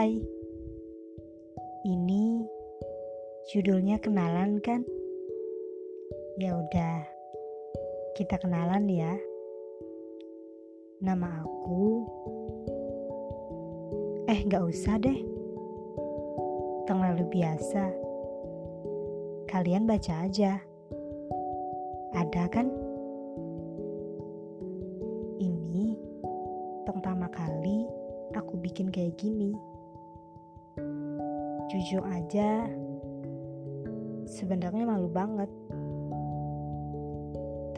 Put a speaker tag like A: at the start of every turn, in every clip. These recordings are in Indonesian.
A: Hai, ini judulnya kenalan kan? Ya udah, kita kenalan ya. Nama aku, eh gak usah deh, terlalu biasa. Kalian baca aja, ada kan? Ini pertama kali aku bikin kayak gini. Jujur aja, sebenarnya malu banget.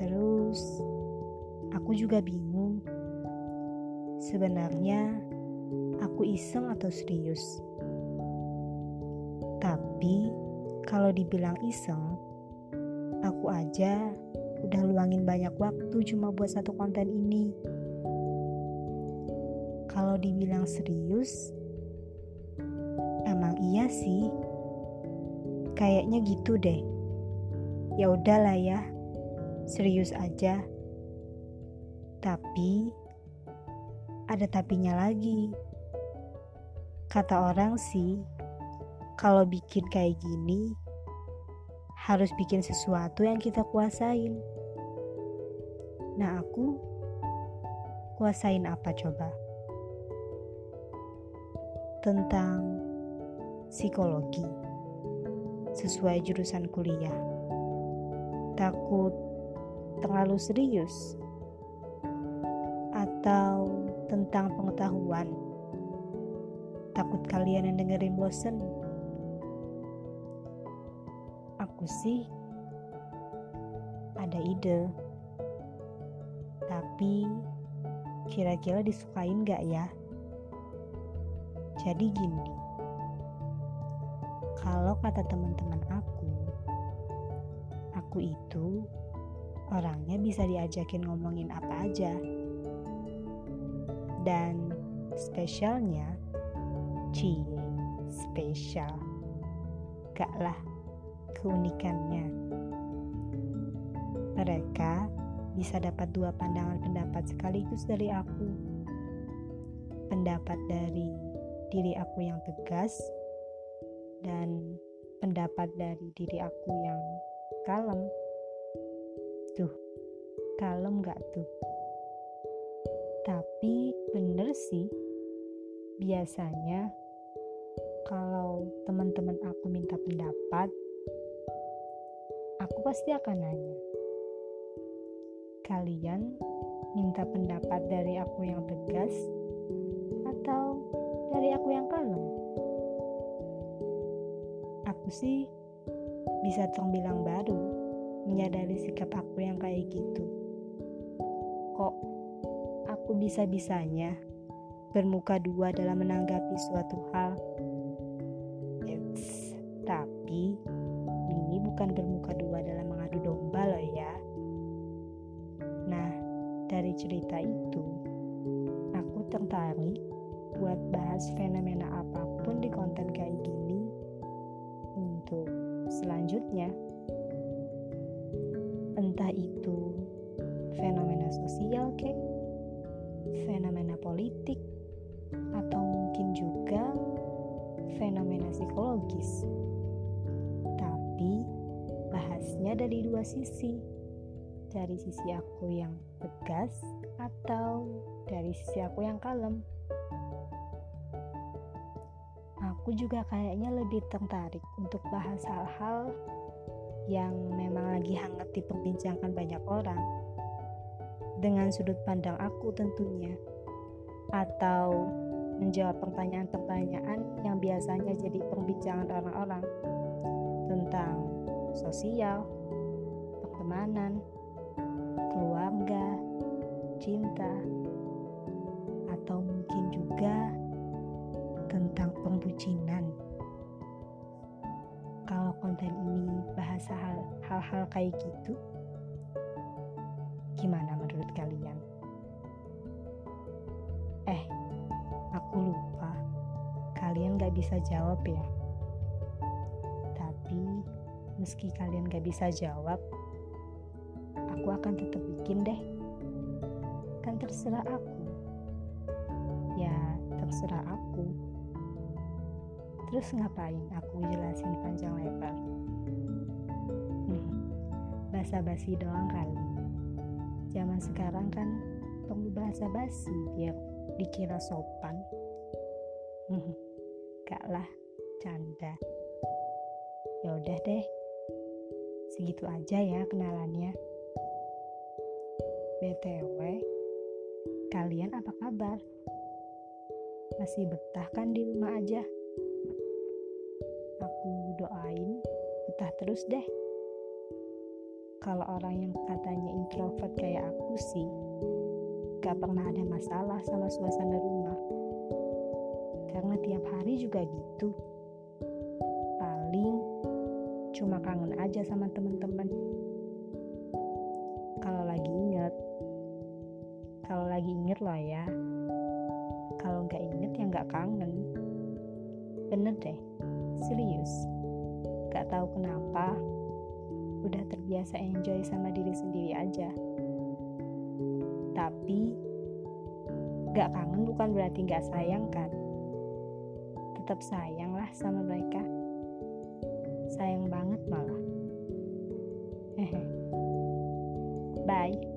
A: Terus, aku juga bingung. Sebenarnya, aku iseng atau serius. Tapi, kalau dibilang iseng, aku aja udah luangin banyak waktu cuma buat satu konten ini. Kalau dibilang serius, emang iya sih. Kayaknya gitu deh. Ya udahlah ya. Serius aja. Tapi ada tapinya lagi. Kata orang sih, kalau bikin kayak gini harus bikin sesuatu yang kita kuasain. Nah, aku kuasain apa coba? tentang psikologi sesuai jurusan kuliah. Takut terlalu serius atau tentang pengetahuan. Takut kalian yang dengerin bosen. Aku sih ada ide. Tapi kira-kira disukain gak ya? Jadi gini, kalau kata teman-teman aku, aku itu orangnya bisa diajakin ngomongin apa aja. Dan spesialnya, cie, spesial. Gak lah, keunikannya. Mereka bisa dapat dua pandangan pendapat sekaligus dari aku. Pendapat dari diri aku yang tegas dan pendapat dari diri aku yang kalem. Tuh, kalem gak tuh? Tapi bener sih, biasanya kalau teman-teman aku minta pendapat, aku pasti akan nanya. Kalian minta pendapat dari aku yang tegas atau dari aku yang kalem. Sih bisa terbilang baru menyadari sikap aku yang kayak gitu. Kok aku bisa-bisanya bermuka dua dalam menanggapi suatu hal? Eits, tapi ini bukan bermuka dua dalam mengadu domba loh ya. Nah, dari cerita itu, aku tertarik buat bahas fenomena apa pun di konten kayak gini selanjutnya. Entah itu fenomena sosial kek fenomena politik atau mungkin juga fenomena psikologis. Tapi bahasnya dari dua sisi. Dari sisi aku yang tegas atau dari sisi aku yang kalem aku juga kayaknya lebih tertarik untuk bahas hal-hal yang memang lagi hangat diperbincangkan banyak orang. Dengan sudut pandang aku tentunya. Atau menjawab pertanyaan-pertanyaan yang biasanya jadi perbincangan orang-orang. Tentang sosial, pertemanan, keluarga, cinta, bahasa hal-hal kayak gitu, gimana menurut kalian? Eh, aku lupa. Kalian gak bisa jawab ya. Tapi, meski kalian gak bisa jawab, aku akan tetap bikin deh. Kan terserah aku. Ya, terserah aku Terus ngapain aku jelasin panjang lebar? Basa-basi doang kali. Zaman sekarang kan perlu bahasa basi biar dikira sopan. Hmm, gak lah, canda. Ya udah deh, segitu aja ya kenalannya. BTW, kalian apa kabar? Masih betah kan di rumah aja? Aku doain betah terus deh. Kalau orang yang katanya introvert kayak aku sih, gak pernah ada masalah sama suasana rumah. Karena tiap hari juga gitu. Paling cuma kangen aja sama temen-temen. Kalau lagi inget, kalau lagi inget loh ya. Kalau nggak inget ya nggak kangen. Bener deh, serius. Gak tahu kenapa, udah terbiasa enjoy sama diri sendiri aja. Tapi, gak kangen bukan berarti gak sayang kan? Tetap sayang lah sama mereka. Sayang banget malah. Bye.